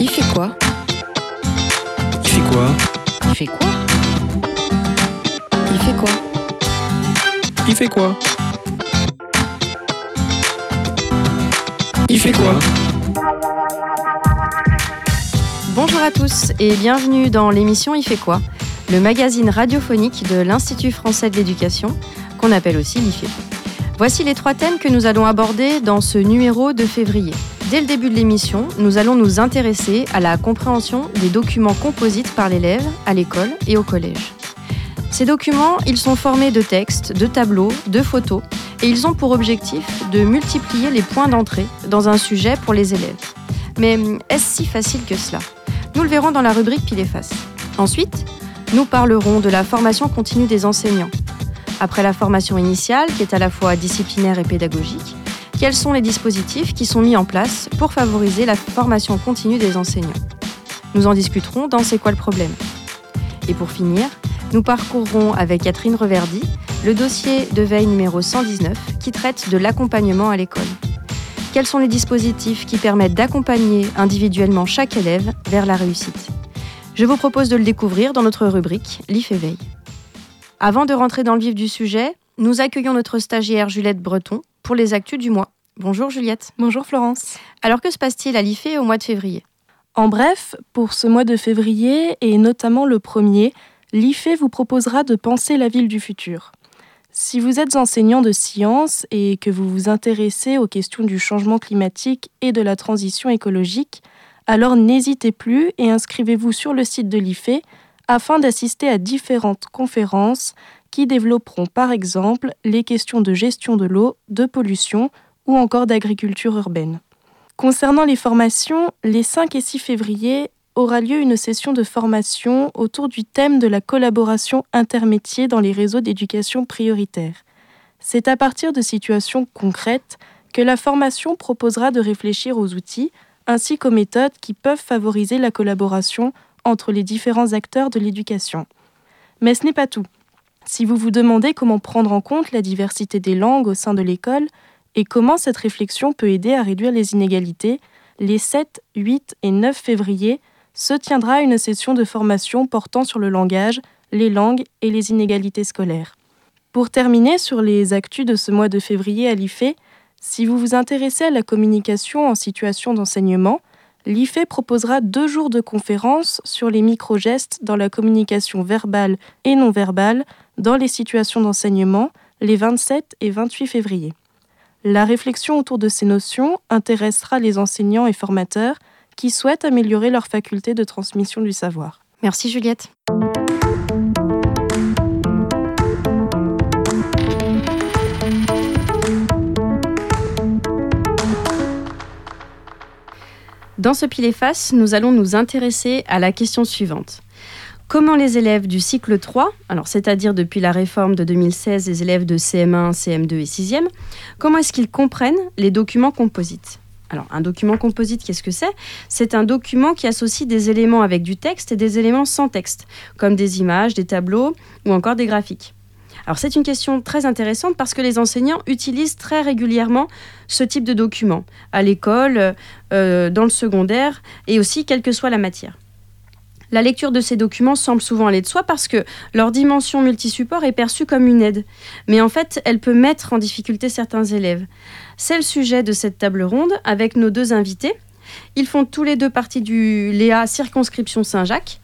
Il fait quoi Il fait quoi Il fait quoi Il fait quoi Il fait quoi Il fait quoi Bonjour à tous et bienvenue dans l'émission Il fait quoi Le magazine radiophonique de l'Institut français de l'éducation, qu'on appelle aussi l'IFE. Voici les trois thèmes que nous allons aborder dans ce numéro de février. Dès le début de l'émission, nous allons nous intéresser à la compréhension des documents composites par l'élève à l'école et au collège. Ces documents, ils sont formés de textes, de tableaux, de photos, et ils ont pour objectif de multiplier les points d'entrée dans un sujet pour les élèves. Mais est-ce si facile que cela? Nous le verrons dans la rubrique Pile. Ensuite, nous parlerons de la formation continue des enseignants, après la formation initiale, qui est à la fois disciplinaire et pédagogique, quels sont les dispositifs qui sont mis en place pour favoriser la formation continue des enseignants Nous en discuterons dans C'est quoi le problème Et pour finir, nous parcourrons avec Catherine Reverdy le dossier de veille numéro 119 qui traite de l'accompagnement à l'école. Quels sont les dispositifs qui permettent d'accompagner individuellement chaque élève vers la réussite? Je vous propose de le découvrir dans notre rubrique L'IF éveil. Avant de rentrer dans le vif du sujet, nous accueillons notre stagiaire Juliette Breton pour les actus du mois. Bonjour Juliette. Bonjour Florence. Alors que se passe-t-il à l'IFE au mois de février? En bref, pour ce mois de février et notamment le premier, l'IFE vous proposera de penser la ville du futur. Si vous êtes enseignant de sciences et que vous vous intéressez aux questions du changement climatique et de la transition écologique, alors n'hésitez plus et inscrivez-vous sur le site de l'IFE afin d'assister à différentes conférences qui développeront par exemple les questions de gestion de l'eau, de pollution ou encore d'agriculture urbaine. Concernant les formations, les 5 et 6 février aura lieu une session de formation autour du thème de la collaboration intermétier dans les réseaux d'éducation prioritaire. C'est à partir de situations concrètes que la formation proposera de réfléchir aux outils ainsi qu'aux méthodes qui peuvent favoriser la collaboration entre les différents acteurs de l'éducation. Mais ce n'est pas tout. Si vous vous demandez comment prendre en compte la diversité des langues au sein de l'école et comment cette réflexion peut aider à réduire les inégalités, les 7, 8 et 9 février se tiendra une session de formation portant sur le langage, les langues et les inégalités scolaires. Pour terminer sur les actus de ce mois de février à l'IFE, si vous vous intéressez à la communication en situation d'enseignement, l'IFE proposera deux jours de conférences sur les micro-gestes dans la communication verbale et non verbale dans les situations d'enseignement les 27 et 28 février. La réflexion autour de ces notions intéressera les enseignants et formateurs qui souhaitent améliorer leur faculté de transmission du savoir. Merci Juliette. Dans ce pile et face, nous allons nous intéresser à la question suivante. Comment les élèves du cycle 3, alors c'est-à-dire depuis la réforme de 2016 les élèves de CM1, CM2 et 6e, comment est-ce qu'ils comprennent les documents composites? Alors, un document composite, qu'est-ce que c'est? C'est un document qui associe des éléments avec du texte et des éléments sans texte, comme des images, des tableaux ou encore des graphiques. Alors, c'est une question très intéressante parce que les enseignants utilisent très régulièrement ce type de document à l'école, euh, dans le secondaire et aussi quelle que soit la matière. La lecture de ces documents semble souvent aller de soi parce que leur dimension multisupport est perçue comme une aide. Mais en fait, elle peut mettre en difficulté certains élèves. C'est le sujet de cette table ronde avec nos deux invités. Ils font tous les deux partie du Léa Circonscription Saint-Jacques.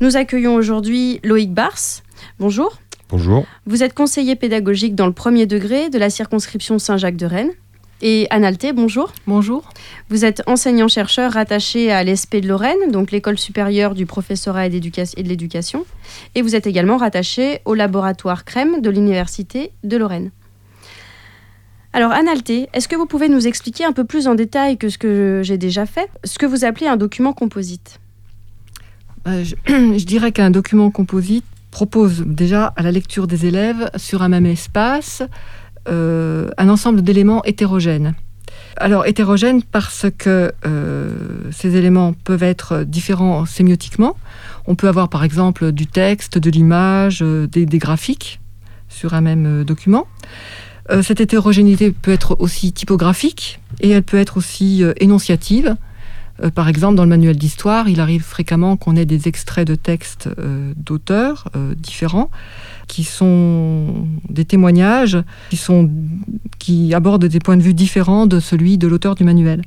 Nous accueillons aujourd'hui Loïc Bars. Bonjour. Bonjour. Vous êtes conseiller pédagogique dans le premier degré de la circonscription Saint-Jacques de Rennes. Et Analté, bonjour. Bonjour. Vous êtes enseignant-chercheur rattaché à l'ESP de Lorraine, donc l'école supérieure du professorat et, de l'éducation. Et vous êtes également rattaché au laboratoire CREM de l'Université de Lorraine. Alors, Analté, est-ce que vous pouvez nous expliquer un peu plus en détail que ce que j'ai déjà fait, ce que vous appelez un document composite euh, je, je dirais qu'un document composite propose déjà à la lecture des élèves sur un même espace euh, un ensemble d'éléments hétérogènes. Alors hétérogènes parce que euh, ces éléments peuvent être différents sémiotiquement. On peut avoir par exemple du texte, de l'image, euh, des, graphiques sur un même document. cette hétérogénéité peut être aussi typographique et elle peut être aussi énonciative. Par exemple, dans le manuel d'histoire, il arrive fréquemment qu'on ait des extraits de textes d'auteurs différents qui sont des témoignages qui, abordent des points de vue différents de celui de l'auteur du manuel.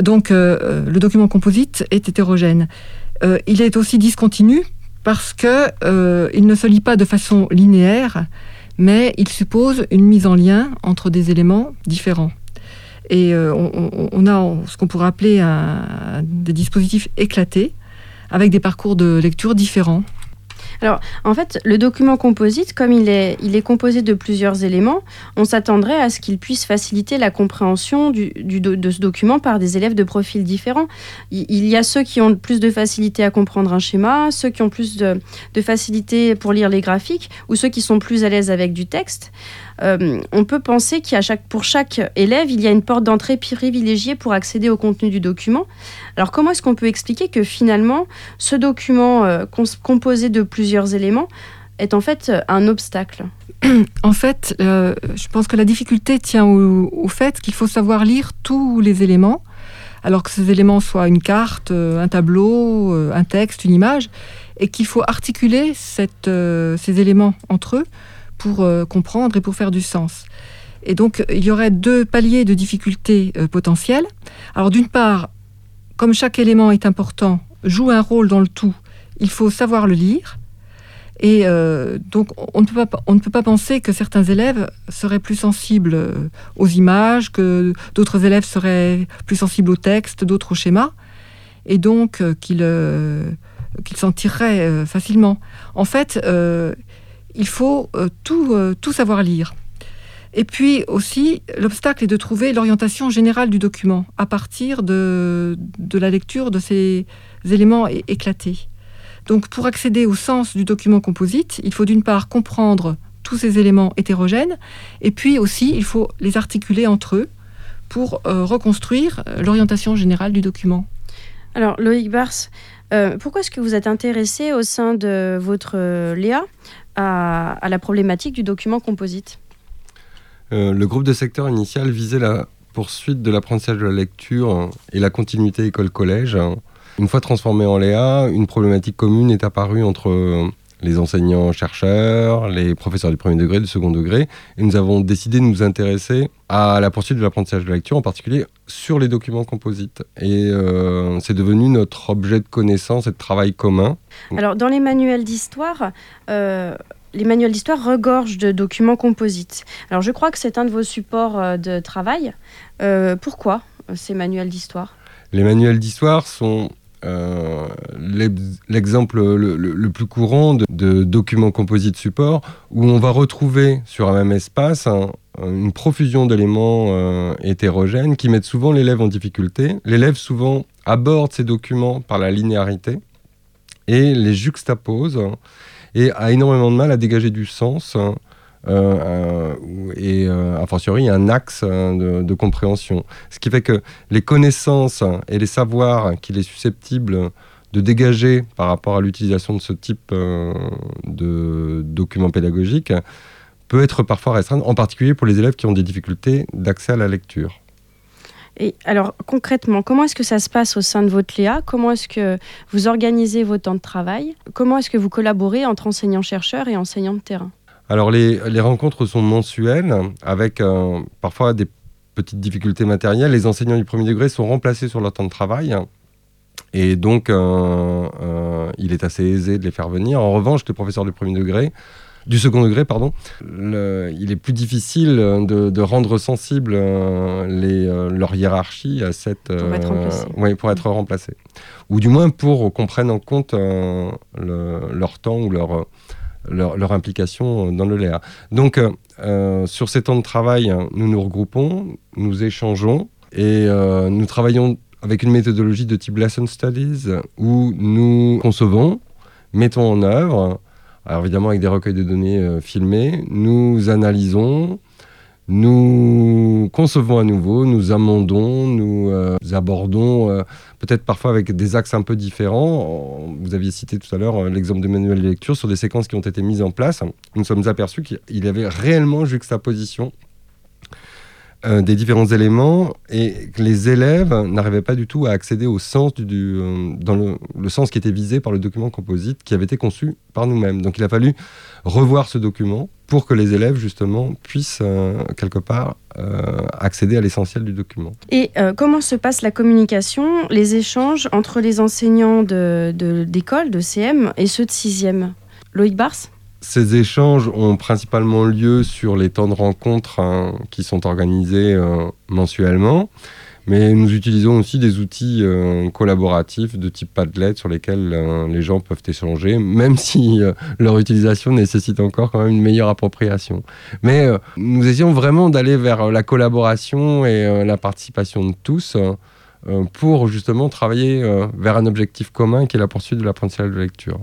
Donc le document composite est hétérogène. il est aussi discontinu parce qu'il il ne se lit pas de façon linéaire, mais il suppose une mise en lien entre des éléments différents. Et euh, on, a ce qu'on pourrait appeler des dispositifs éclatés, avec des parcours de lecture différents. Alors, en fait, le document composite, comme il est, il est composé de plusieurs éléments, on s'attendrait à ce qu'il puisse faciliter la compréhension du, de ce document par des élèves de profils différents. Il, y a ceux qui ont plus de facilité à comprendre un schéma, ceux qui ont plus de, de facilité pour lire les graphiques, ou ceux qui sont plus à l'aise avec du texte. Euh, on peut penser qu'à chaque, pour chaque élève, il y a une porte d'entrée privilégiée pour accéder au contenu du document. Alors comment est-ce qu'on peut expliquer que finalement, ce document euh, composé de plusieurs éléments est en fait euh, un obstacle? En fait, je pense que la difficulté tient au, fait qu'il faut savoir lire tous les éléments, alors que ces éléments soient une carte, un tableau, un texte, une image, et qu'il faut articuler ces éléments entre eux pour euh, comprendre et pour faire du sens. Et donc, il y aurait deux paliers de difficultés euh, potentielles. Alors, d'une part, comme chaque élément est important, joue un rôle dans le tout, il faut savoir le lire. Et euh, donc, on ne, peut pas, on ne peut pas penser que certains élèves seraient plus sensibles aux images, que d'autres élèves seraient plus sensibles au texte, d'autres au schéma, et donc qu'ils s'en tireraient facilement. En fait, il faut euh, tout, euh, tout savoir lire. Et puis aussi, l'obstacle est de trouver l'orientation générale du document à partir de, de la lecture de ces éléments éclatés. Donc pour accéder au sens du document composite, il faut d'une part comprendre tous ces éléments hétérogènes, et puis aussi il faut les articuler entre eux pour euh, reconstruire l'orientation générale du document. Alors Loïc Bars, pourquoi est-ce que vous êtes intéressé au sein de votre Léa à, la problématique du document composite euh, Le groupe de secteur initial visait la poursuite de l'apprentissage de la lecture et la continuité école-collège. Une fois transformé en Léa, une problématique commune est apparue entre les enseignants-chercheurs, les professeurs du premier degré, du second degré, et nous avons décidé de nous intéresser à la poursuite de l'apprentissage de la lecture, en particulier sur les documents composites. Et euh, c'est devenu notre objet de connaissance et de travail commun. Alors, dans les manuels d'histoire, euh, les manuels d'histoire regorgent de documents composites. Alors, je crois que c'est un de vos supports euh, de travail. pourquoi ces manuels d'histoire? Les manuels d'histoire sont euh, l'exemple le, plus courant de, documents composites support où on va retrouver sur un même espace une profusion d'éléments euh, hétérogènes qui mettent souvent l'élève en difficulté. L'élève souvent aborde ces documents par la linéarité et les juxtapose et a énormément de mal à dégager du sens euh, et euh, a fortiori un axe euh, de, compréhension. Ce qui fait que les connaissances et les savoirs qu'il est susceptible de dégager par rapport à l'utilisation de ce type de documents pédagogiques peut être parfois restreint, en particulier pour les élèves qui ont des difficultés d'accès à la lecture. Et alors concrètement, comment est-ce que ça se passe au sein de votre Léa Comment est-ce que vous organisez vos temps de travail? Comment est-ce que vous collaborez entre enseignants-chercheurs et enseignants de terrain? Alors les, rencontres sont mensuelles avec euh, parfois des petites difficultés matérielles. Les enseignants du premier degré sont remplacés sur leur temps de travail. Et donc, euh, euh, il est assez aisé de les faire venir. En revanche, les professeurs du premier degré, du second degré, pardon, il est plus difficile de, rendre sensible leur hiérarchie à cette pour être remplacé. Oui, pour être remplacé, ou du moins pour qu'on prenne en compte leur temps ou leur leur, implication dans le LEA. Donc, euh, euh, sur ces temps de travail, nous nous regroupons, nous échangeons et euh, nous travaillons avec une méthodologie de type Lesson Studies où nous concevons, mettons en œuvre, alors évidemment avec des recueils de données filmés, nous analysons, nous concevons à nouveau, nous amendons, nous euh, abordons euh, peut-être parfois avec des axes un peu différents. Vous aviez cité tout à l'heure euh, l'exemple de manuel de lecture sur des séquences qui ont été mises en place. Nous sommes aperçus qu'il y avait réellement juxtaposition euh, des différents éléments et que les élèves n'arrivaient pas du tout à accéder au sens du, euh, dans le, sens qui était visé par le document composite qui avait été conçu par nous-mêmes. Donc il a fallu revoir ce document pour que les élèves justement puissent euh, quelque part accéder à l'essentiel du document. Et comment se passe la communication, les échanges entre les enseignants de- de- d'école, de, CM et ceux de 6e Loïc Bars Ces échanges ont principalement lieu sur les temps de rencontre hein, qui sont organisés euh, mensuellement, mais nous utilisons aussi des outils euh, collaboratifs de type Padlet sur lesquels euh, les gens peuvent échanger, même si leur utilisation nécessite encore quand même une meilleure appropriation. Mais nous essayons vraiment d'aller vers la collaboration et la participation de tous pour justement travailler vers un objectif commun qui est la poursuite de l'apprentissage de lecture.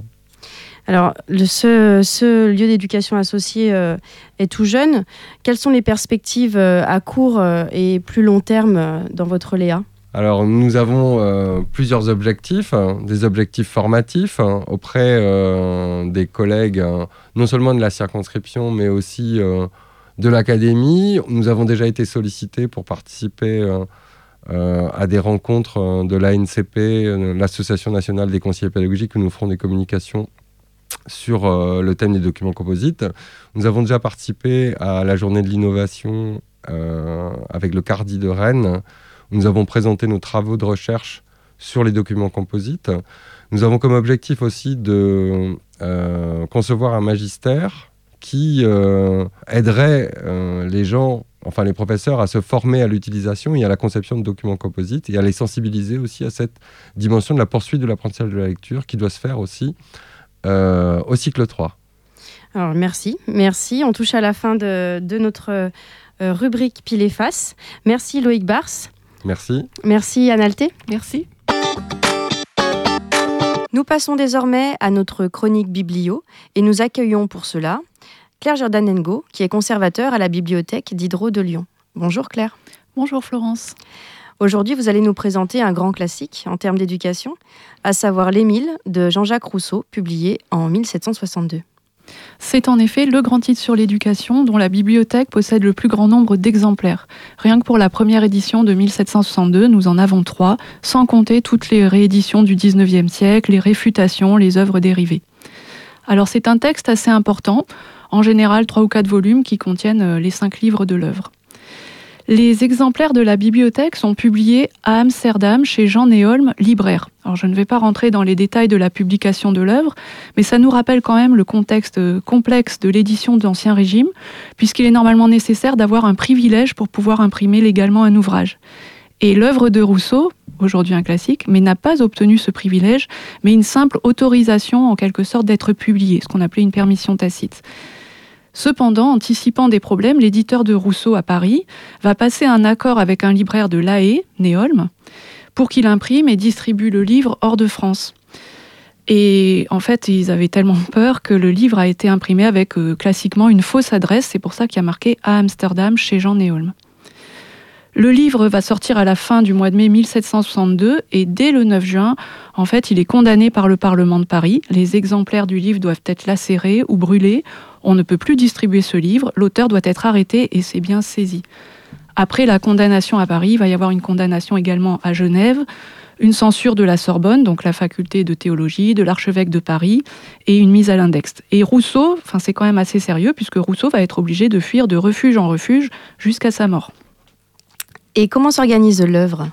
Alors, ce, lieu d'éducation associé euh, est tout jeune. Quelles sont les perspectives euh, à court euh, et plus long terme dans votre Léa? Alors, nous avons plusieurs objectifs, hein, des objectifs formatifs hein, auprès des collègues, hein, non seulement de la circonscription, mais aussi de l'académie. Nous avons déjà été sollicités pour participer à des rencontres de l'ANCP, l'Association nationale des conseillers pédagogiques, où nous ferons des communications sur euh, le thème des documents composites. Nous avons déjà participé à la journée de l'innovation euh, avec le CARDI de Rennes, nous avons présenté nos travaux de recherche sur les documents composites. Nous avons comme objectif aussi de euh, concevoir un magistère qui aiderait les gens, enfin les professeurs, à se former à l'utilisation et à la conception de documents composites et à les sensibiliser aussi à cette dimension de la poursuite de l'apprentissage de la lecture qui doit se faire aussi euh, au cycle 3. Alors, merci. Merci. On touche à la fin de, de notre euh, rubrique Pile et Face. Merci Loïc Bars. Merci. Merci Analté. Merci. Nous passons désormais à notre chronique biblio et nous accueillons pour cela Claire Jordanengo, qui est conservateur à la bibliothèque d'Hydro de Lyon. Bonjour Claire. Bonjour Florence. Aujourd'hui, vous allez nous présenter un grand classique en termes d'éducation, à savoir L'Émile de Jean-Jacques Rousseau, publié en 1762. C'est en effet le grand titre sur l'éducation dont la bibliothèque possède le plus grand nombre d'exemplaires. Rien que pour la première édition de 1762, nous en avons trois, sans compter toutes les rééditions du 19e siècle, les réfutations, les œuvres dérivées. Alors c'est un texte assez important, en général trois ou quatre volumes qui contiennent euh, les cinq livres de l'œuvre. Les exemplaires de la bibliothèque sont publiés à Amsterdam chez Jean Néolm, libraire. Alors je ne vais pas rentrer dans les détails de la publication de l'œuvre, mais ça nous rappelle quand même le contexte euh, complexe de l'édition d'Ancien Régime, puisqu'il est normalement nécessaire d'avoir un privilège pour pouvoir imprimer légalement un ouvrage. Et l'œuvre de Rousseau, aujourd'hui un classique, mais n'a pas obtenu ce privilège, mais une simple autorisation en quelque sorte d'être publié, ce qu'on appelait une permission tacite. Cependant, anticipant des problèmes, l'éditeur de Rousseau à Paris va passer un accord avec un libraire de La Haye, pour qu'il imprime et distribue le livre hors de France. Et en fait, ils avaient tellement peur que le livre a été imprimé avec euh, classiquement une fausse adresse. C'est pour ça qu'il y a marqué à Amsterdam chez Jean Néolme. Le livre va sortir à la fin du mois de mai 1762 et dès le 9 juin, en fait, il est condamné par le Parlement de Paris. Les exemplaires du livre doivent être lacérés ou brûlés. On ne peut plus distribuer ce livre. L'auteur doit être arrêté et c'est bien saisi. Après la condamnation à Paris, il va y avoir une condamnation également à Genève, une censure de la Sorbonne, donc la faculté de théologie, de l'archevêque de Paris, et une mise à l'index. Et Rousseau, enfin c'est quand même assez sérieux, puisque Rousseau va être obligé de fuir de refuge en refuge jusqu'à sa mort. Et comment s'organise l'œuvre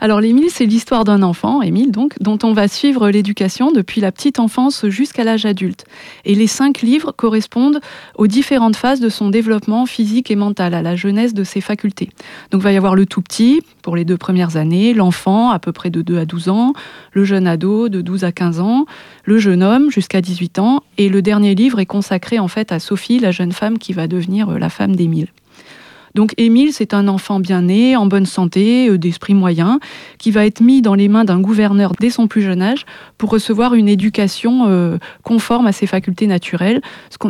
Alors l'Émile, c'est l'histoire d'un enfant, Émile donc, dont on va suivre l'éducation depuis la petite enfance jusqu'à l'âge adulte. Et les cinq livres correspondent aux différentes phases de son développement physique et mental, à la jeunesse de ses facultés. Donc il va y avoir le tout petit, pour les deux premières années, l'enfant, à peu près de 2 à 12 ans, le jeune ado, de 12 à 15 ans, le jeune homme, jusqu'à 18 ans, et le dernier livre est consacré en fait à Sophie, la jeune femme qui va devenir euh, la femme d'Émile. Donc Émile, c'est un enfant bien né, en bonne santé, euh, d'esprit moyen, qui va être mis dans les mains d'un gouverneur dès son plus jeune âge pour recevoir une éducation euh, conforme à ses facultés naturelles,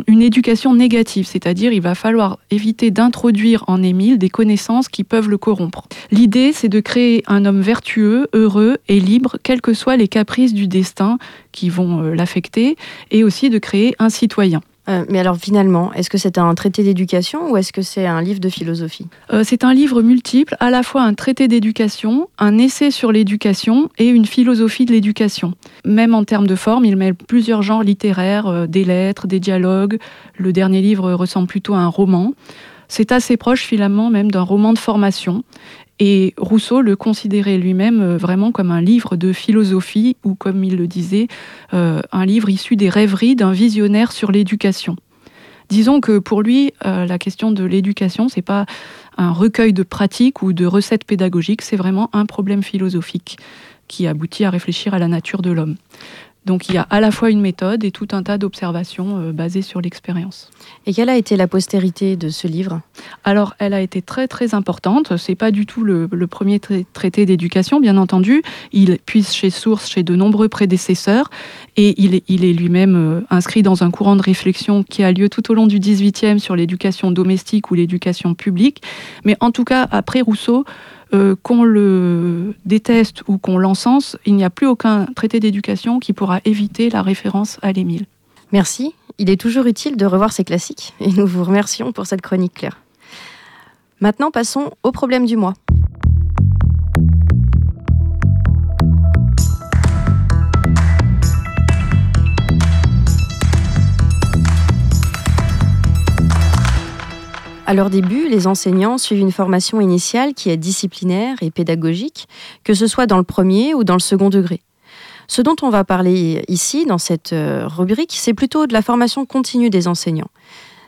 une éducation négative, c'est-à-dire il va falloir éviter d'introduire en Émile des connaissances qui peuvent le corrompre. L'idée, c'est de créer un homme vertueux, heureux et libre, quels que soient les caprices du destin qui vont euh, l'affecter, et aussi de créer un citoyen. Euh, mais alors finalement, est-ce que c'est un traité d'éducation ou est-ce que c'est un livre de philosophie? Euh, C'est un livre multiple, à la fois un traité d'éducation, un essai sur l'éducation et une philosophie de l'éducation. Même en termes de forme, il mêle plusieurs genres littéraires, euh, des lettres, des dialogues. Le dernier livre ressemble plutôt à un roman. C'est assez proche finalement même d'un roman de formation. Et Rousseau le considérait lui-même euh, vraiment comme un livre de philosophie, ou comme il le disait, euh, un livre issu des rêveries d'un visionnaire sur l'éducation. Disons que pour lui, euh, la question de l'éducation, c'est pas un recueil de pratiques ou de recettes pédagogiques, c'est vraiment un problème philosophique qui aboutit à réfléchir à la nature de l'homme. Donc il y a à la fois une méthode et tout un tas d'observations euh, basées sur l'expérience. Et quelle a été la postérité de ce livre? Alors elle a été très très importante. C'est pas du tout le, premier traité d'éducation, bien entendu. Il puise chez source chez de nombreux prédécesseurs et il est, il est lui-même euh, inscrit dans un courant de réflexion qui a lieu tout au long du XVIIIe sur l'éducation domestique ou l'éducation publique. Mais en tout cas, après Rousseau, euh, qu'on le déteste ou qu'on l'encense, il n'y a plus aucun traité d'éducation qui pourra éviter la référence à l'Émile. Merci. Il est toujours utile de revoir ces classiques et nous vous remercions pour cette chronique claire. Maintenant, passons au problème du mois. À leur début, les enseignants suivent une formation initiale qui est disciplinaire et pédagogique, que ce soit dans le premier ou dans le second degré. Ce dont on va parler ici, dans cette euh, rubrique, c'est plutôt de la formation continue des enseignants,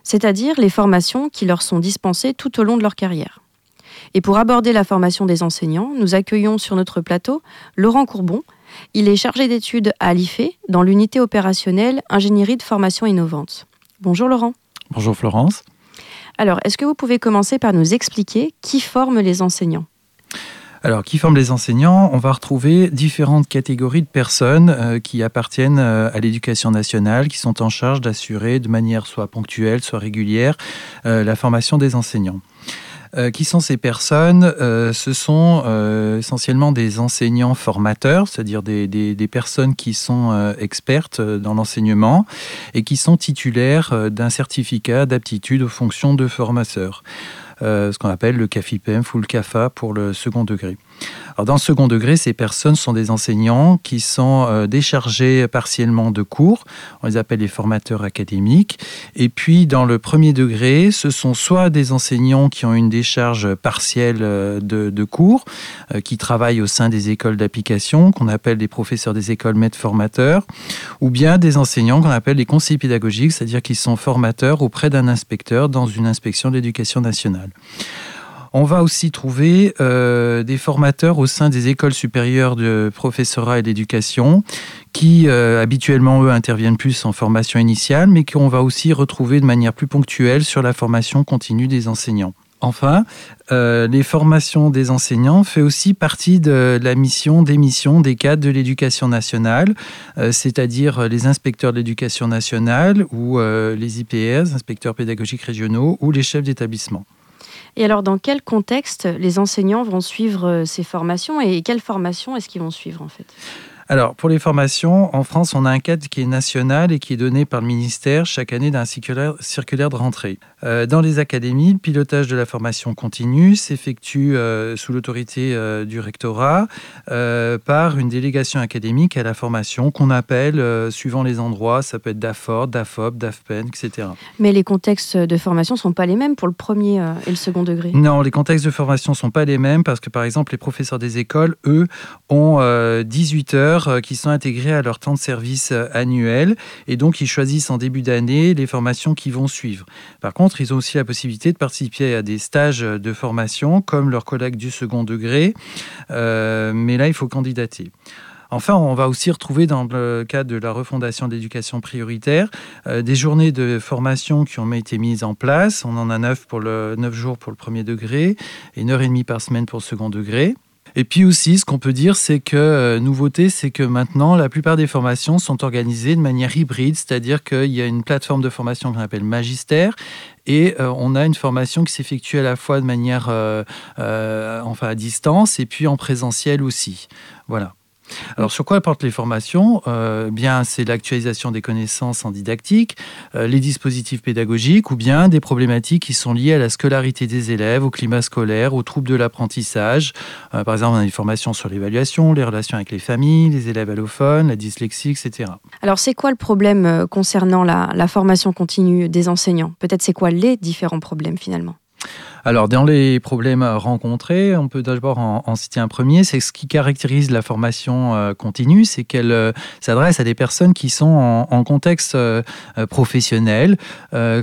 c'est-à-dire les formations qui leur sont dispensées tout au long de leur carrière. Et pour aborder la formation des enseignants, nous accueillons sur notre plateau Laurent Courbon. Il est chargé d'études à l'IFE dans l'unité opérationnelle Ingénierie de formation innovante. Bonjour Laurent. Bonjour Florence. Alors, est-ce que vous pouvez commencer par nous expliquer qui forme les enseignants alors, qui forme les enseignants On va retrouver différentes catégories de personnes euh, qui appartiennent euh, à l'éducation nationale, qui sont en charge d'assurer de manière soit ponctuelle, soit régulière, euh, la formation des enseignants. Euh, qui sont ces personnes? Euh, Ce sont euh, essentiellement des enseignants formateurs, c'est-à-dire des, des, personnes qui sont expertes dans l'enseignement et qui sont titulaires d'un certificat d'aptitude aux fonctions de formateur. ce qu'on appelle le CAFIPEMF ou le CAFA pour le second degré dans le second degré, ces personnes sont des enseignants qui sont euh, déchargés partiellement de cours. On les appelle les formateurs académiques. Et puis, dans le premier degré, ce sont soit des enseignants qui ont une décharge partielle euh, de, cours, euh, qui travaillent au sein des écoles d'application, qu'on appelle des professeurs des écoles maîtres formateurs, ou bien des enseignants qu'on appelle les conseillers pédagogiques, c'est-à-dire qu'ils sont formateurs auprès d'un inspecteur dans une inspection de l'éducation nationale. On va aussi trouver euh, des formateurs au sein des écoles supérieures de professorat et d'éducation qui euh, habituellement, eux, interviennent plus en formation initiale, mais qu'on va aussi retrouver de manière plus ponctuelle sur la formation continue des enseignants. Enfin, euh, les formations des enseignants fait aussi partie de la mission des missions des cadres de l'éducation nationale, c'est-à-dire les inspecteurs de l'éducation nationale ou les IPS, inspecteurs pédagogiques régionaux, ou les chefs d'établissement. Et alors, dans quel contexte les enseignants vont suivre euh, ces formations et quelles formations est-ce qu'ils vont suivre en fait? Alors, pour les formations, en France, on a un cadre qui est national et qui est donné par le ministère chaque année d'un circulaire, de rentrée. Euh, dans les académies, le pilotage de la formation continue s'effectue euh, sous l'autorité euh, du rectorat par une délégation académique à la formation qu'on appelle, suivant les endroits, ça peut être DAFOR, DAFOP, DAFPEN, etc. Mais les contextes de formation ne sont pas les mêmes pour le premier et le second degré? Non, les contextes de formation ne sont pas les mêmes parce que, par exemple, les professeurs des écoles, eux, ont 18 heures qui sont intégrés à leur temps de service annuel et donc ils choisissent en début d'année les formations qui vont suivre. Par contre, ils ont aussi la possibilité de participer à des stages de formation comme leurs collègues du second degré, euh, mais là il faut candidater. Enfin, on va aussi retrouver dans le cadre de la refondation d'éducation prioritaire des journées de formation qui ont été mises en place. On en a neuf, pour le, neuf jours pour le premier degré et une heure et demie par semaine pour le second degré. Et puis aussi, ce qu'on peut dire, c'est que, euh, nouveauté, c'est que maintenant, la plupart des formations sont organisées de manière hybride, c'est-à-dire qu'il y a une plateforme de formation qu'on appelle Magistère, et euh, on a une formation qui s'effectue à la fois de manière, euh, enfin, à distance, et puis en présentiel aussi. Voilà. Alors sur quoi portent les formations? Euh, Bien, c'est l'actualisation des connaissances en didactique, euh, les dispositifs pédagogiques ou bien des problématiques qui sont liées à la scolarité des élèves, au climat scolaire, aux troubles de l'apprentissage. Euh, par exemple, on a des formations sur l'évaluation, les relations avec les familles, les élèves allophones, la dyslexie, etc. Alors c'est quoi le problème concernant la formation continue des enseignants? Peut-être c'est quoi les différents problèmes finalement? Alors, dans les problèmes rencontrés, on peut d'abord en, citer un premier. C'est ce qui caractérise la formation euh, continue, c'est qu'elle euh, s'adresse à des personnes qui sont en, contexte euh, professionnel,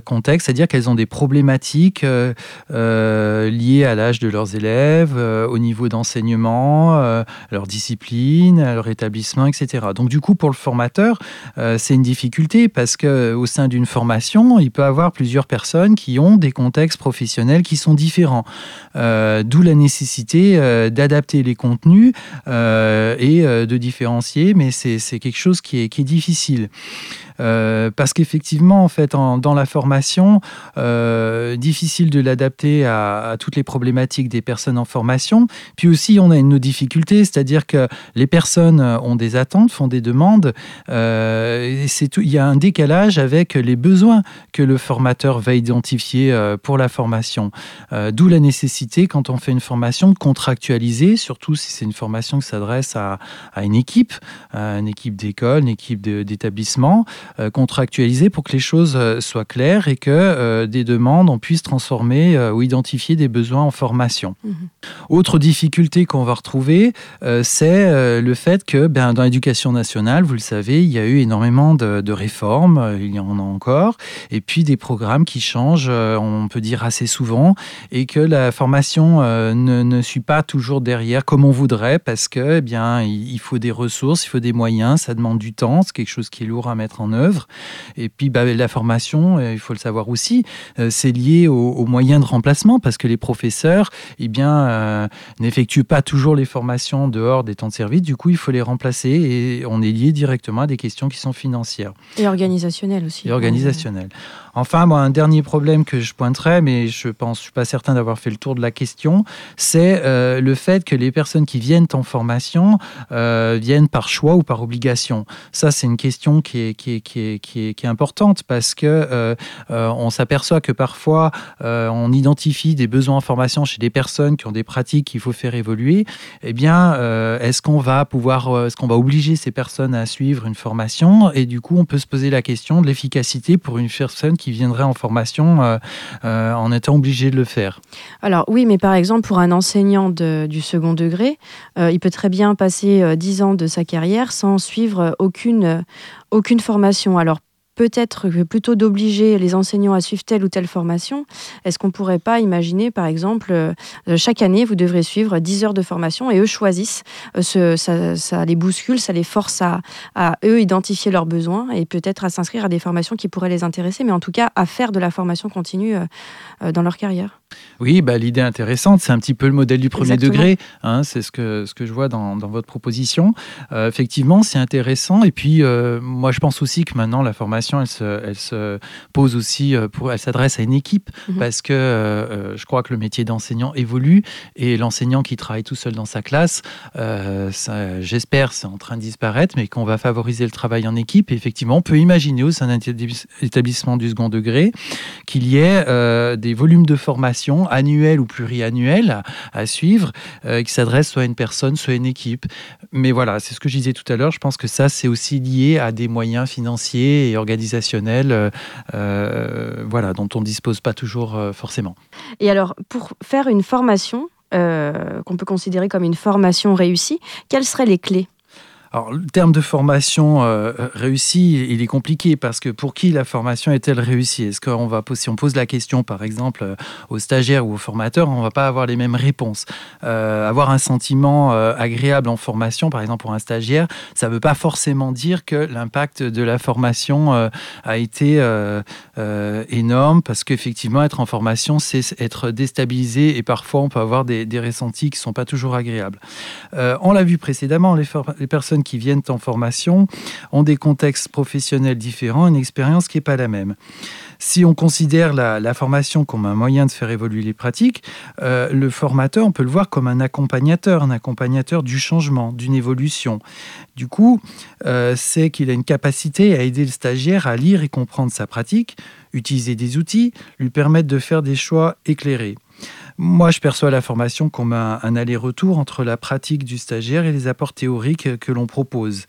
contexte, c'est-à-dire qu'elles ont des problématiques liées à l'âge de leurs élèves, au niveau d'enseignement, leur discipline, leur établissement, etc. Donc, du coup, pour le formateur, c'est une difficulté parce que au sein d'une formation, il peut avoir plusieurs personnes qui ont des contextes professionnels qui sont différents. Euh, d'où la nécessité euh, d'adapter les contenus euh, et de différencier, mais c'est quelque chose qui est, qui est difficile. Parce qu'effectivement, en fait, dans la formation, difficile de l'adapter à, toutes les problématiques des personnes en formation. Puis aussi, on a une difficulté, c'est-à-dire que les personnes ont des attentes, font des demandes. Euh, tout, il y a un décalage avec les besoins que le formateur va identifier pour la formation. D'où la nécessité, quand on fait une formation, de contractualiser, surtout si c'est une formation qui s'adresse à, à, une équipe, à une équipe d'école, une équipe d'établissement. Euh, contractualiser pour que les choses euh, soient claires et que euh, des demandes, on puisse transformer ou identifier des besoins en formation. Mhm. Autre difficulté qu'on va retrouver, c'est le fait que ben, dans l'éducation nationale, vous le savez, il y a eu énormément de, réformes, il y en a encore, et puis des programmes qui changent, on peut dire assez souvent, et que la formation ne, ne, suit pas toujours derrière comme on voudrait, parce que eh bien, il faut des ressources, il faut des moyens, ça demande du temps, c'est quelque chose qui est lourd à mettre en œuvre. Et puis bah, la formation, euh, il faut le savoir aussi, euh, c'est lié aux, moyens de remplacement parce que les professeurs eh bien, euh, n'effectuent pas toujours les formations dehors des temps de service. Du coup, il faut les remplacer et on est lié directement à des questions qui sont financières. Et organisationnelles aussi. Et organisationnelles. Enfin, moi, un dernier problème que je pointerais, mais je pense, je suis pas certain d'avoir fait le tour de la question, c'est euh, le fait que les personnes qui viennent en formation euh, viennent par choix ou par obligation. Ça, c'est une question qui est, qui est, qui est, qui est, importante parce que euh, on s'aperçoit que parfois on identifie des besoins en formation chez des personnes qui ont des pratiques qu'il faut faire évoluer. Eh bien, est-ce qu'on va pouvoir, est-ce qu'on va obliger ces personnes à suivre une formation? Et du coup, on peut se poser la question de l'efficacité pour une personne qui qui viendraient en formation euh, euh, en étant obligés de le faire. Alors oui, mais par exemple, pour un enseignant du second degré, euh, il peut très bien passer dix ans de sa carrière sans suivre aucune, aucune formation. Alors peut-être plutôt d'obliger les enseignants à suivre telle ou telle formation, est-ce qu'on ne pourrait pas imaginer, par exemple, euh, chaque année, vous devrez suivre 10 heures de formation et eux choisissent, euh, ça, les bouscule, ça les force à, à eux identifier leurs besoins et peut-être à s'inscrire à des formations qui pourraient les intéresser, mais en tout cas à faire de la formation continue euh, dans leur carrière oui, bah, l'idée intéressante, c'est un petit peu le modèle du premier degré. Hein, c'est ce que, ce que je vois dans, dans votre proposition. Euh, effectivement, c'est intéressant. Et puis, euh, moi, je pense aussi que maintenant, la formation, elle se, elle se pose aussi, euh, pour, elle s'adresse à une équipe mhm. parce que je crois que le métier d'enseignant évolue et l'enseignant qui travaille tout seul dans sa classe, j'espère, c'est en train de disparaître, mais qu'on va favoriser le travail en équipe. Et effectivement, on peut imaginer au sein d'un établissement du second degré qu'il y ait des volumes de formation annuelle ou pluriannuelle à suivre, euh, qui s'adresse soit à une personne, soit à une équipe. Mais voilà, c'est ce que je disais tout à l'heure. Je pense que ça, c'est aussi lié à des moyens financiers et organisationnels, euh, euh, voilà, dont on ne dispose pas toujours forcément. Et alors, pour faire une formation, qu'on peut considérer comme une formation réussie, quelles seraient les clés? Alors, le terme de formation euh, réussie, il est compliqué parce que pour qui la formation est-elle réussie? Est-ce qu'on va si on pose la question, par exemple, euh, aux stagiaires ou aux formateurs, on ne va pas avoir les mêmes réponses. Euh, avoir un sentiment agréable en formation, par exemple pour un stagiaire, ça ne veut pas forcément dire que l'impact de la formation a été énorme parce qu'effectivement, être en formation, c'est être déstabilisé et parfois on peut avoir des, ressentis qui ne sont pas toujours agréables. on l'a vu précédemment, les, les personnes qui viennent en formation ont des contextes professionnels différents, une expérience qui n'est pas la même. Si on considère la, formation comme un moyen de faire évoluer les pratiques, euh, le formateur, on peut le voir comme un accompagnateur, un accompagnateur du changement, d'une évolution. Du coup, euh, c'est qu'il a une capacité à aider le stagiaire à lire et comprendre sa pratique, utiliser des outils, lui permettre de faire des choix éclairés. Moi, je perçois la formation comme un, aller-retour entre la pratique du stagiaire et les apports théoriques que l'on propose.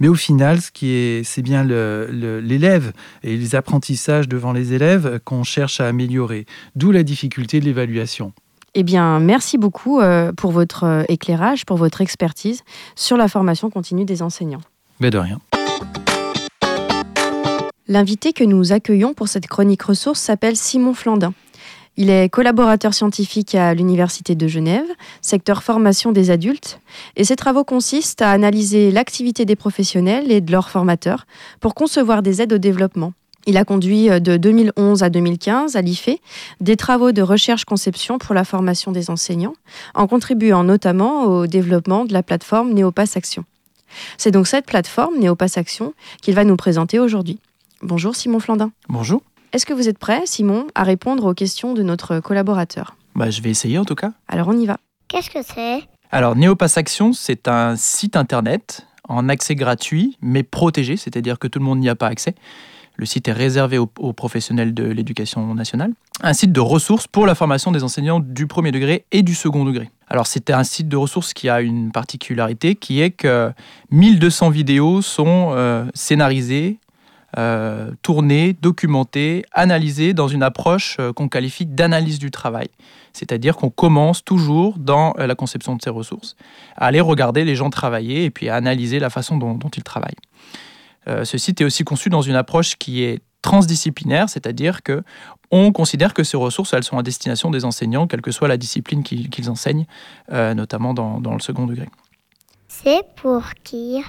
Mais au final, ce qui est, c'est bien l'élève et les apprentissages devant les élèves qu'on cherche à améliorer. D'où la difficulté de l'évaluation. Eh bien, merci beaucoup euh, pour votre euh, éclairage, pour votre expertise sur la formation continue des enseignants. Mais de rien. L'invité que nous accueillons pour cette chronique ressource s'appelle Simon Flandin. Il est collaborateur scientifique à l'Université de Genève, secteur formation des adultes, et ses travaux consistent à analyser l'activité des professionnels et de leurs formateurs pour concevoir des aides au développement. Il a conduit euh, de 2011 à 2015 à l'IFE des travaux de recherche-conception pour la formation des enseignants, en contribuant notamment au développement de la plateforme Néopass Action. C'est donc cette plateforme Néopass Action qu'il va nous présenter aujourd'hui. Bonjour Simon Flandin. Bonjour. Est-ce que vous êtes prêt, Simon, à répondre aux questions de notre collaborateur? Bah, Je vais essayer en tout cas. Alors on y va. Qu'est-ce que c'est? Alors Neopass Action, c'est un site internet en accès gratuit, mais protégé, c'est-à-dire que tout le monde n'y a pas accès. Le site est réservé aux, professionnels de l'éducation nationale. Un site de ressources pour la formation des enseignants du premier degré et du second degré. Alors c'est un site de ressources qui a une particularité qui est que 1200 vidéos sont euh, scénarisées, euh, tourner, documenter, analyser dans une approche euh, qu'on qualifie d'analyse du travail. C'est-à-dire qu'on commence toujours dans euh, la conception de ces ressources, à aller regarder les gens travailler et puis à analyser la façon dont, ils travaillent. ce site est aussi conçu dans une approche qui est transdisciplinaire, c'est-à-dire que on considère que ces ressources, elles sont à destination des enseignants, quelle que soit la discipline qu'ils enseignent, notamment dans le second degré. C'est pour qui?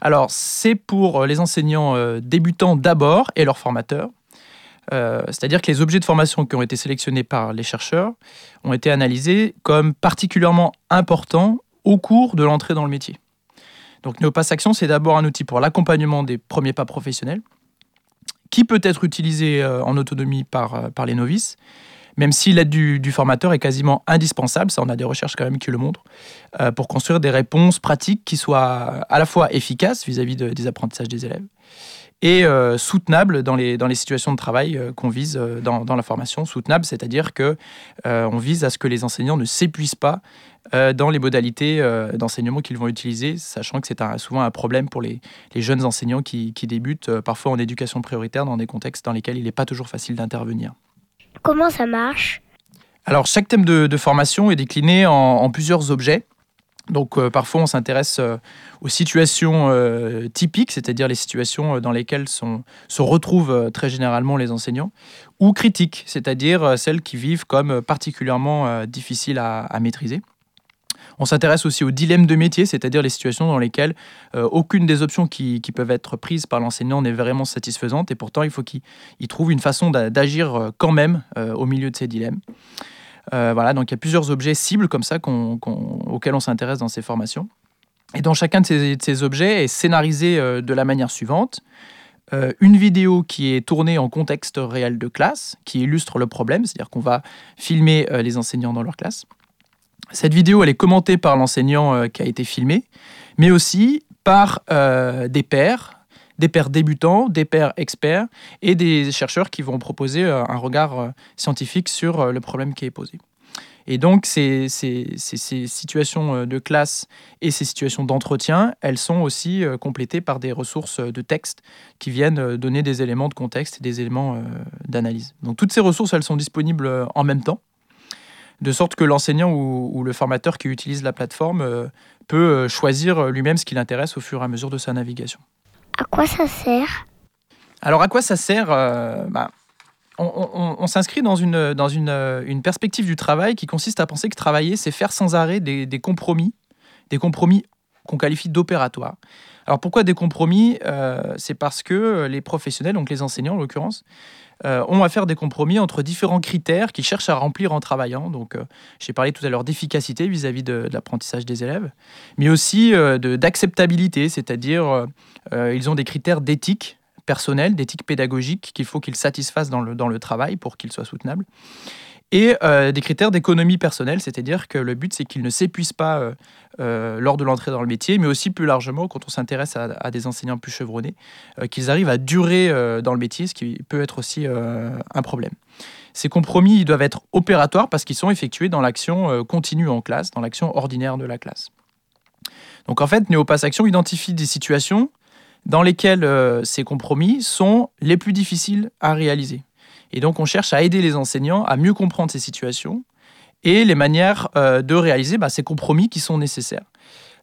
Alors, c'est pour euh, les enseignants euh, débutants d'abord et leurs formateurs. Euh, c'est-à-dire que les objets de formation qui ont été sélectionnés par les chercheurs ont été analysés comme particulièrement importants au cours de l'entrée dans le métier. Donc Neopass Action, c'est d'abord un outil pour l'accompagnement des premiers pas professionnels, qui peut être utilisé en autonomie par, par les novices, même si l'aide du, formateur est quasiment indispensable, ça on a des recherches quand même qui le montrent, euh, pour construire des réponses pratiques qui soient à la fois efficaces vis-à-vis des apprentissages des élèves et euh, soutenables dans les, situations de travail euh, qu'on vise dans, la formation. Soutenable, c'est-à-dire que on vise à ce que les enseignants ne s'épuisent pas dans les modalités d'enseignement qu'ils vont utiliser, sachant que c'est souvent un problème pour les, jeunes enseignants qui débutent parfois en éducation prioritaire dans des contextes dans lesquels il n'est pas toujours facile d'intervenir. Comment ça marche? Alors, chaque thème de, formation est décliné en, plusieurs objets. Donc euh, parfois on s'intéresse euh, aux situations euh, typiques, c'est-à-dire les situations dans lesquelles se retrouvent très généralement les enseignants, ou critiques, c'est-à-dire celles qui vivent comme particulièrement difficiles à maîtriser. On s'intéresse aussi au dilemme de métier, c'est-à-dire les situations dans lesquelles euh, aucune des options qui, peuvent être prises par l'enseignant n'est vraiment satisfaisante et pourtant il faut qu'il trouve une façon d'agir euh, quand même euh, au milieu de ces dilemmes. voilà, donc il y a plusieurs objets cibles comme ça auxquels on s'intéresse dans ces formations. Et dans chacun de ces, objets est scénarisé de la manière suivante. une vidéo qui est tournée en contexte réel de classe, qui illustre le problème, c'est-à-dire qu'on va filmer les enseignants dans leur classe. Cette vidéo, elle est commentée par l'enseignant euh, qui a été filmé, mais aussi par euh, des pairs, des pairs débutants, des pairs experts et des chercheurs qui vont proposer euh, un regard scientifique sur le problème qui est posé. Et donc, ces, ces, situations de classe et ces situations d'entretien, elles sont aussi complétées par des ressources de texte qui viennent donner des éléments de contexte et des éléments d'analyse. Donc, toutes ces ressources, elles sont disponibles en même temps de sorte que l'enseignant ou, le formateur qui utilise la plateforme euh, peut euh, choisir lui-même ce qui l'intéresse au fur et à mesure de sa navigation. À quoi ça sert? Alors à quoi ça sert euh, bah, on, s'inscrit dans, une, dans une, perspective du travail qui consiste à penser que travailler, c'est faire sans arrêt des, des compromis, des compromis qu'on qualifie d'opératoires. Alors pourquoi des compromis? C'est parce que les professionnels, donc les enseignants en l'occurrence, euh, ont à faire des compromis entre différents critères qu'ils cherchent à remplir en travaillant. Donc, euh, j'ai parlé tout à l'heure d'efficacité vis-à-vis de, l'apprentissage des élèves, mais aussi euh, d'acceptabilité, c'est-à-dire ils ont des critères d'éthique personnelle, d'éthique pédagogique qu'il faut qu'il satisfasse dans le, dans le travail pour qu'il soit soutenable. Et euh, des critères d'économie personnelle, c'est-à-dire que le but, c'est qu'il ne s'épuise pas euh, euh, lors de l'entrée dans le métier, mais aussi plus largement, quand on s'intéresse à, à des enseignants plus chevronnés, qu'ils arrivent à durer dans le métier, ce qui peut être aussi un problème. Ces compromis ils doivent être opératoires parce qu'ils sont effectués dans l'action continue en classe, dans l'action ordinaire de la classe. Donc en fait, Néopass Action identifie des situations dans lesquelles ces compromis sont les plus difficiles à réaliser. Et donc on cherche à aider les enseignants à mieux comprendre ces situations et les manières euh, de réaliser bah, ces compromis qui sont nécessaires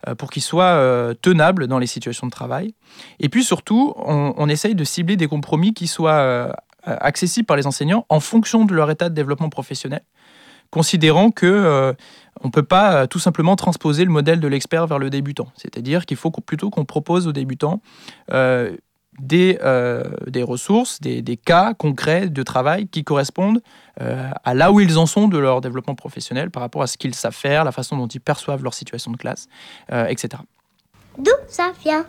euh, pour qu'ils soient euh, tenables dans les situations de travail. Et puis surtout, on, essaye de cibler des compromis qui soient accessibles par les enseignants en fonction de leur état de développement professionnel, considérant que on ne peut pas tout simplement transposer le modèle de l'expert vers le débutant. C'est-à-dire qu'il faut plutôt qu'on propose aux débutants des, euh, des ressources, des, des cas concrets de travail qui correspondent euh, à là où ils en sont de leur développement professionnel par rapport à ce qu'ils savent faire, la façon dont ils perçoivent leur situation de classe, euh, etc. D'où ça vient?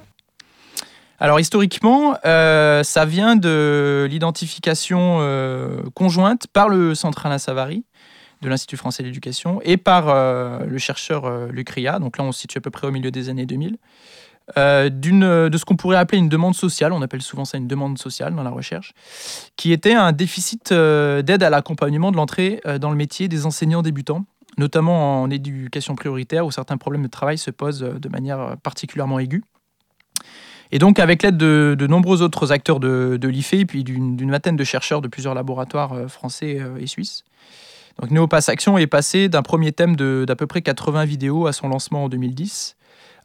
Alors historiquement, euh, ça vient de l'identification euh, conjointe par le Centre Alain Savary de l'Institut français d'éducation et par euh, le chercheur euh, Luc Ria, donc là on se situe à peu près au milieu des années 2000, euh, d'une- de ce qu'on pourrait appeler une demande sociale, on appelle souvent ça une demande sociale dans la recherche, qui était un déficit euh, d'aide à l'accompagnement de l'entrée euh, dans le métier des enseignants débutants, notamment en éducation prioritaire où certains problèmes de travail se posent euh, de manière euh, particulièrement aiguë. Et donc, avec l'aide de, de nombreux autres acteurs de, de l'IFE, puis d'une vingtaine de chercheurs de plusieurs laboratoires euh, français euh, et suisses, donc Néopass Action est passé d'un premier thème d'à peu près 80 vidéos à son lancement en 2010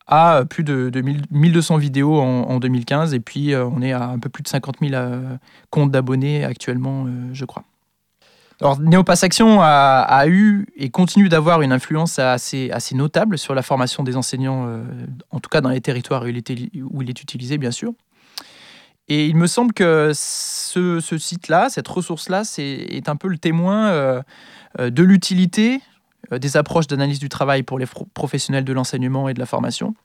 à plus de, de 1000 1200 vidéos en, en 2015, et puis euh, on est à un peu plus de 50 000 euh, comptes d'abonnés actuellement, euh, je crois. Alors, Néopass Action a, eu et continue d'avoir une influence assez, notable sur la formation des enseignants, en tout cas dans les territoires où il, est, où il est utilisé, bien sûr. Et il me semble que ce, site-là, cette ressource-là, c'est, est un peu le témoin de l'utilité des approches d'analyse du travail pour les professionnels de l'enseignement et de la formation,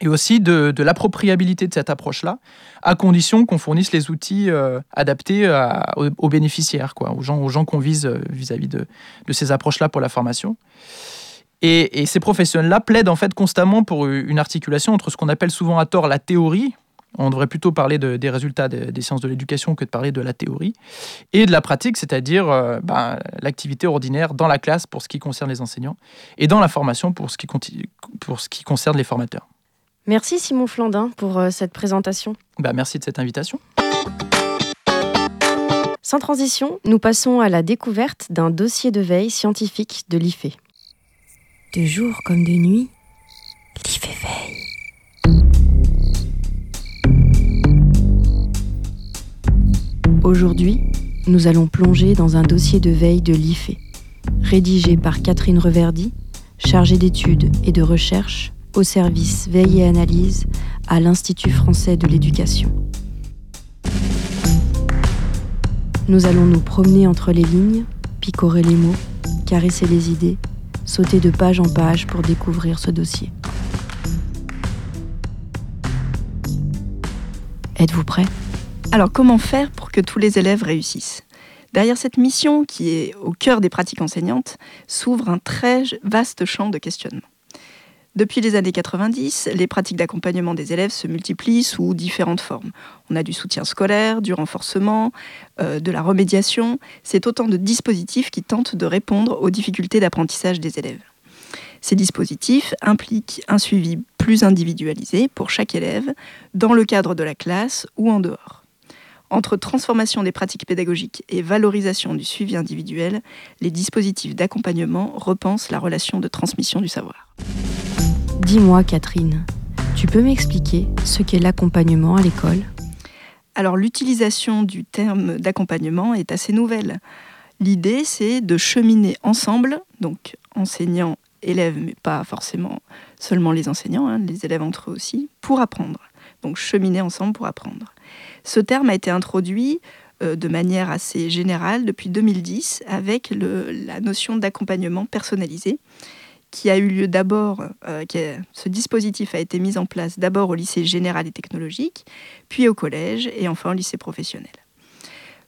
et aussi de, l'appropriabilité de cette approche-là, à condition qu'on fournisse les outils euh, adaptés aux, bénéficiaires, quoi, aux gens, qu'on vise euh, vis-à-vis de, de ces approches-là pour la formation. Et, et ces professionnels-là plaident en fait constamment pour une articulation entre ce qu'on appelle souvent à tort la théorie, on devrait plutôt parler de- des résultats de- des sciences de l'éducation que de parler de la théorie, et de la pratique, c'est-à-dire euh, ben, l'activité ordinaire dans la classe pour ce qui concerne les enseignants, et dans la formation pour ce qui, conti- pour ce qui concerne les formateurs. Merci Simon Flandin pour euh, cette présentation. Ben, merci de cette invitation. Sans transition, nous passons à la découverte d'un dossier de veille scientifique de l'IFE. De jour comme de nuit, l'IFE veille. Aujourd'hui, nous allons plonger dans un dossier de veille de l'IFE, rédigé par Catherine Reverdy, chargée d'études et de recherche au service veille et analyse à l'Institut français de l'éducation. Nous allons nous promener entre les lignes, picorer les mots, caresser les idées, sauter de page en page pour découvrir ce dossier. Êtes-vous prêts? Alors comment faire pour que tous les élèves réussissent? Derrière cette mission, qui est au cœur des pratiques enseignantes, s'ouvre un très vaste champ de questionnement. Depuis les années 90, les pratiques d'accompagnement des élèves se multiplient sous différentes formes. On a du soutien scolaire, du renforcement, euh, de la remédiation. C'est autant de dispositifs qui tentent de répondre aux difficultés d'apprentissage des élèves. Ces dispositifs impliquent un suivi plus individualisé pour chaque élève, dans le cadre de la classe ou en dehors. Entre transformation des pratiques pédagogiques et valorisation du suivi individuel, les dispositifs d'accompagnement repensent la relation de transmission du savoir. Dis-moi, Catherine, tu peux m'expliquer ce qu'est l'accompagnement à l'école? Alors l'utilisation du terme d'accompagnement est assez nouvelle. L'idée, c'est de cheminer ensemble, donc enseignants, élèves, mais pas forcément seulement les enseignants, hein, les élèves entre eux aussi, pour apprendre. Donc cheminer ensemble pour apprendre. Ce terme a été introduit euh, de manière assez générale depuis 2010 avec la notion d'accompagnement personnalisé qui a eu lieu d'abord, euh, ce dispositif a été mis en place d'abord au lycée général et technologique, puis au collège et enfin au lycée professionnel.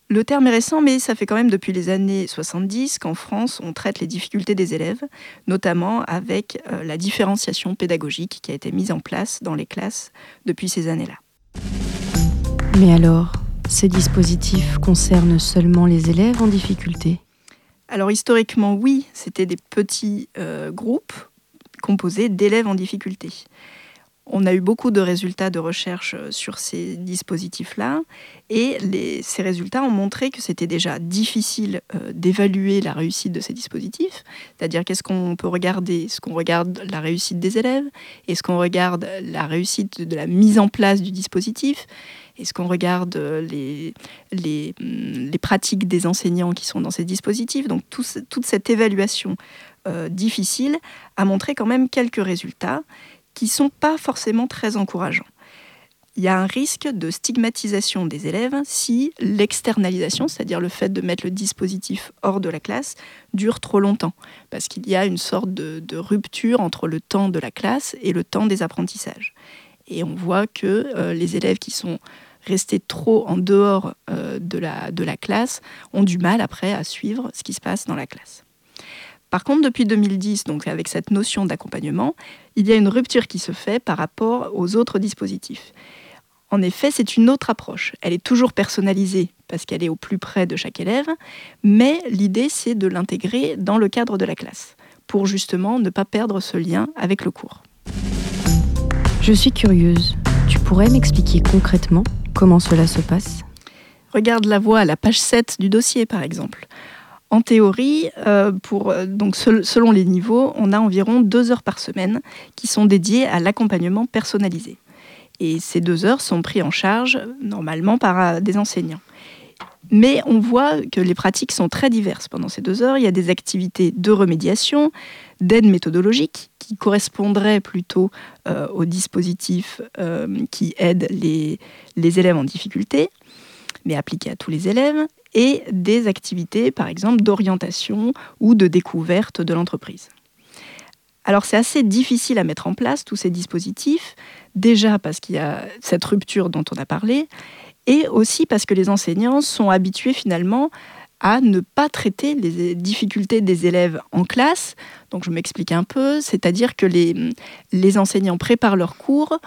Le terme est récent, mais ça fait quand même depuis les années 70 qu'en France, on traite les difficultés des élèves, notamment avec euh, la différenciation pédagogique qui a été mise en place dans les classes depuis ces années-là. Mais alors, ces dispositifs concernent seulement les élèves en difficulté? Alors historiquement, oui, c'était des petits euh, groupes composés d'élèves en difficulté. On a eu beaucoup de résultats de recherche euh, sur ces dispositifs-là et ces résultats ont montré que c'était déjà difficile euh, d'évaluer la réussite de ces dispositifs. C'est-à-dire qu'est-ce qu'on peut regarder? Est-ce qu'on regarde la réussite des élèves? Est-ce qu'on regarde la réussite de la mise en place du dispositif? Est-ce qu'on regarde euh, les, hum, les, pratiques des enseignants qui sont dans ces dispositifs? Donc toute cette évaluation difficile a montré quand même quelques résultats qui ne sont pas forcément très encourageants. Il y a un risque de stigmatisation des élèves si l'externalisation, c'est-à-dire le fait de mettre le dispositif hors de la classe, dure trop longtemps, parce qu'il y a une sorte de, rupture entre le temps de la classe et le temps des apprentissages. Et on voit que euh, les élèves qui sont restés trop en dehors euh, de, la, de la classe ont du mal après à suivre ce qui se passe dans la classe. Par contre, depuis 2010, donc avec cette notion d'accompagnement, il y a une rupture qui se fait par rapport aux autres dispositifs. En effet, c'est une autre approche. Elle est toujours personnalisée parce qu'elle est au plus près de chaque élève, mais l'idée, c'est de l'intégrer dans le cadre de la classe, pour justement ne pas perdre ce lien avec le cours. Je suis curieuse. Tu pourrais m'expliquer concrètement comment cela se passe? Regarde la voix à la page 7 du dossier, par exemple. En théorie, euh, euh, selon les niveaux, on a environ deux heures par semaine qui sont dédiées à l'accompagnement personnalisé. Et ces deux heures sont prises en charge normalement par euh, des enseignants. Mais on voit que les pratiques sont très diverses pendant ces deux heures. Il y a des activités de remédiation, d'aide méthodologique, qui correspondraient plutôt aux dispositifs qui aident les, les élèves en difficulté, mais appliqués à tous les élèves et des activités, par exemple, d'orientation ou de découverte de l'entreprise. Alors c'est assez difficile à mettre en place tous ces dispositifs, déjà parce qu'il y a cette rupture dont on a parlé, et aussi parce que les enseignants sont habitués finalement à ne pas traiter les difficultés des élèves en classe. Donc je m'explique un peu, c'est-à-dire que les, les enseignants préparent leurs cours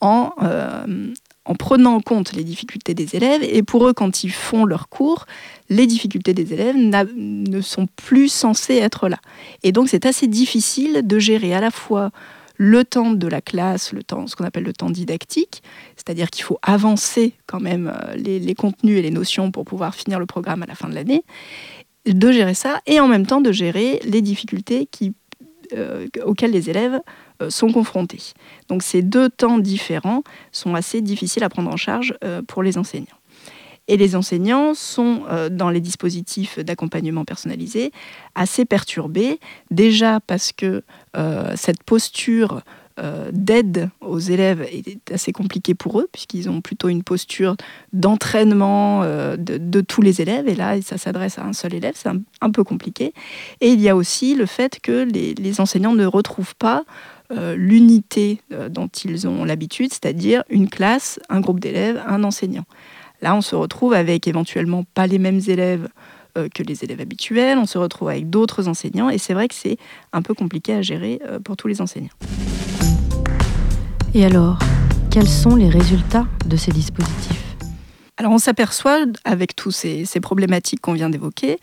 en, euh, en prenant en compte les difficultés des élèves. Et pour eux, quand ils font leurs cours, les difficultés des élèves ne sont plus censées être là. Et donc, c'est assez difficile de gérer à la fois le temps de la classe, le temps, ce qu'on appelle le temps didactique, c'est-à-dire qu'il faut avancer quand même euh, les, contenus et les notions pour pouvoir finir le programme à la fin de l'année, de gérer ça, et en même temps de gérer les difficultés euh, auxquelles les élèves euh, sont confrontés. Donc ces deux temps différents sont assez difficiles à prendre en charge pour les enseignants. Et les enseignants sont, euh, dans les dispositifs d'accompagnement personnalisé, assez perturbés, déjà parce que cette posture d'aide aux élèves est assez compliquée pour eux, puisqu'ils ont plutôt une posture d'entraînement de, tous les élèves, et là, ça s'adresse à un seul élève, c'est un, peu compliqué. Et il y a aussi le fait que les, enseignants ne retrouvent pas euh, l'unité euh, dont ils ont l'habitude, c'est-à-dire une classe, un groupe d'élèves, un enseignant. Là, on se retrouve avec éventuellement pas les mêmes élèves euh, que les élèves habituels, on se retrouve avec d'autres enseignants, et c'est vrai que c'est un peu compliqué à gérer pour tous les enseignants. Et alors, quels sont les résultats de ces dispositifs? Alors on s'aperçoit, avec tous ces, problématiques qu'on vient d'évoquer,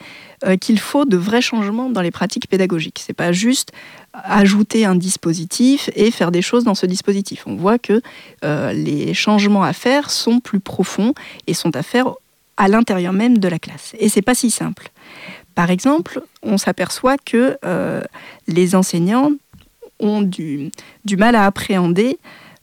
euh, qu'il faut de vrais changements dans les pratiques pédagogiques. Ce n'est pas juste ajouter un dispositif et faire des choses dans ce dispositif. On voit que euh, les changements à faire sont plus profonds et sont à faire à l'intérieur même de la classe. Et c'est pas si simple. Par exemple, on s'aperçoit que euh, les enseignants ont du, du mal à appréhender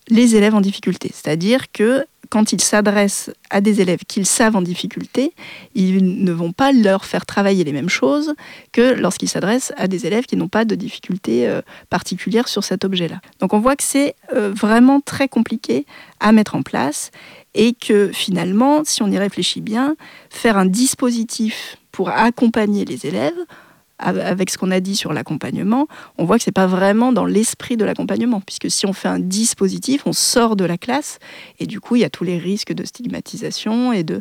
les élèves en difficulté. C'est-à-dire que quand ils s'adressent à des élèves qu'ils savent en difficulté, ils ne vont pas leur faire travailler les mêmes choses que lorsqu'ils s'adressent à des élèves qui n'ont pas de difficultés euh, particulières sur cet objet-là. Donc on voit que c'est euh, vraiment très compliqué à mettre en place et que finalement, si on y réfléchit bien, faire un dispositif pour accompagner les élèves, avec ce qu'on a dit sur l'accompagnement, on voit que c'est pas vraiment dans l'esprit de l'accompagnement, puisque si on fait un dispositif, on sort de la classe, et du coup, il y a tous les risques de stigmatisation et de,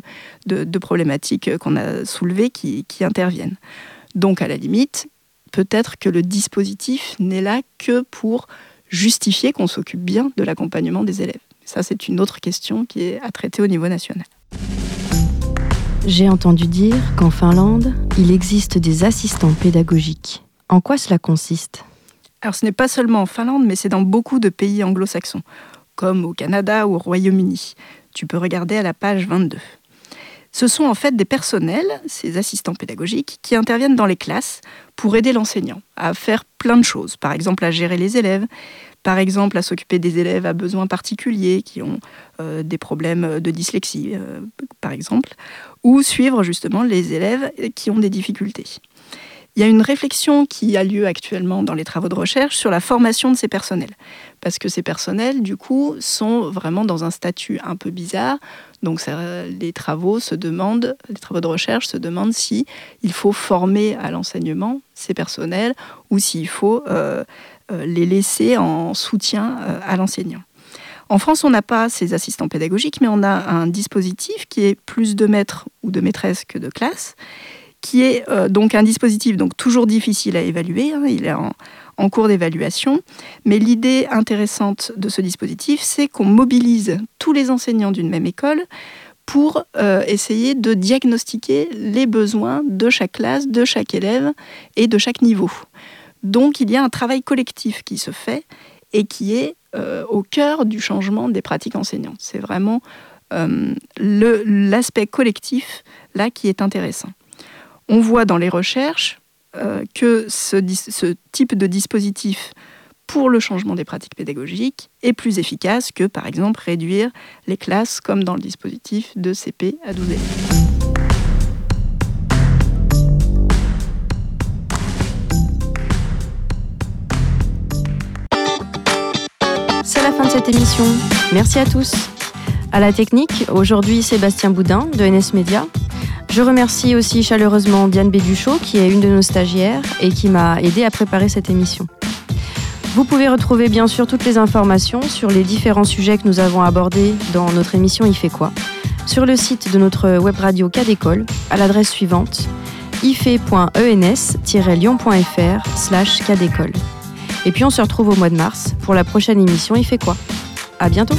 problématiques qu'on a soulevées qui interviennent. Donc, à la limite, peut-être que le dispositif n'est là que pour justifier qu'on s'occupe bien de l'accompagnement des élèves. Ça, c'est une autre question qui est à traiter au niveau national. J'ai entendu dire qu'en Finlande, il existe des assistants pédagogiques. En quoi cela consiste? Alors ce n'est pas seulement en Finlande, mais c'est dans beaucoup de pays anglo-saxons, comme au Canada ou au Royaume-Uni. Tu peux regarder à la page 22. Ce sont en fait des personnels, ces assistants pédagogiques, qui interviennent dans les classes pour aider l'enseignant à faire plein de choses. Par exemple, à gérer les élèves, par exemple à s'occuper des élèves à besoins particuliers qui ont euh, des problèmes de dyslexie, euh, par exemple, ou suivre justement les élèves qui ont des difficultés. Il y a une réflexion qui a lieu actuellement dans les travaux de recherche sur la formation de ces personnels. Parce que ces personnels, du coup, sont vraiment dans un statut un peu bizarre. Donc les travaux se demandent, les travaux de recherche se demandent si il faut former à l'enseignement ces personnels ou s'il faut euh, euh, les laisser en soutien euh, à l'enseignant. En France, on n'a pas ces assistants pédagogiques, mais on a un dispositif qui est plus de maîtres ou de maîtresses que de classes, qui est euh, donc un dispositif donc toujours difficile à évaluer. Hein, il est en, cours d'évaluation, mais l'idée intéressante de ce dispositif, c'est qu'on mobilise tous les enseignants d'une même école pour essayer de diagnostiquer les besoins de chaque classe, de chaque élève et de chaque niveau. Donc il y a un travail collectif qui se fait et qui est euh, au cœur du changement des pratiques enseignantes. C'est vraiment euh, l'aspect collectif là qui est intéressant. On voit dans les recherches euh, que ce, type de dispositif pour le changement des pratiques pédagogiques est plus efficace que par exemple réduire les classes comme dans le dispositif de CP à 12 élèves. Cette émission. Merci à tous. À la technique, aujourd'hui Sébastien Boudin de NS Media. Je remercie aussi chaleureusement Diane Béduchot, qui est une de nos stagiaires et qui m'a aidé à préparer cette émission. Vous pouvez retrouver bien sûr toutes les informations sur les différents sujets que nous avons abordés dans notre émission Il fait quoi sur le site de notre web radio Cadécole à l'adresse suivante ife.ens-lyon.fr slash. Et puis on se retrouve au mois de mars pour la prochaine émission Il fait quoi? À bientôt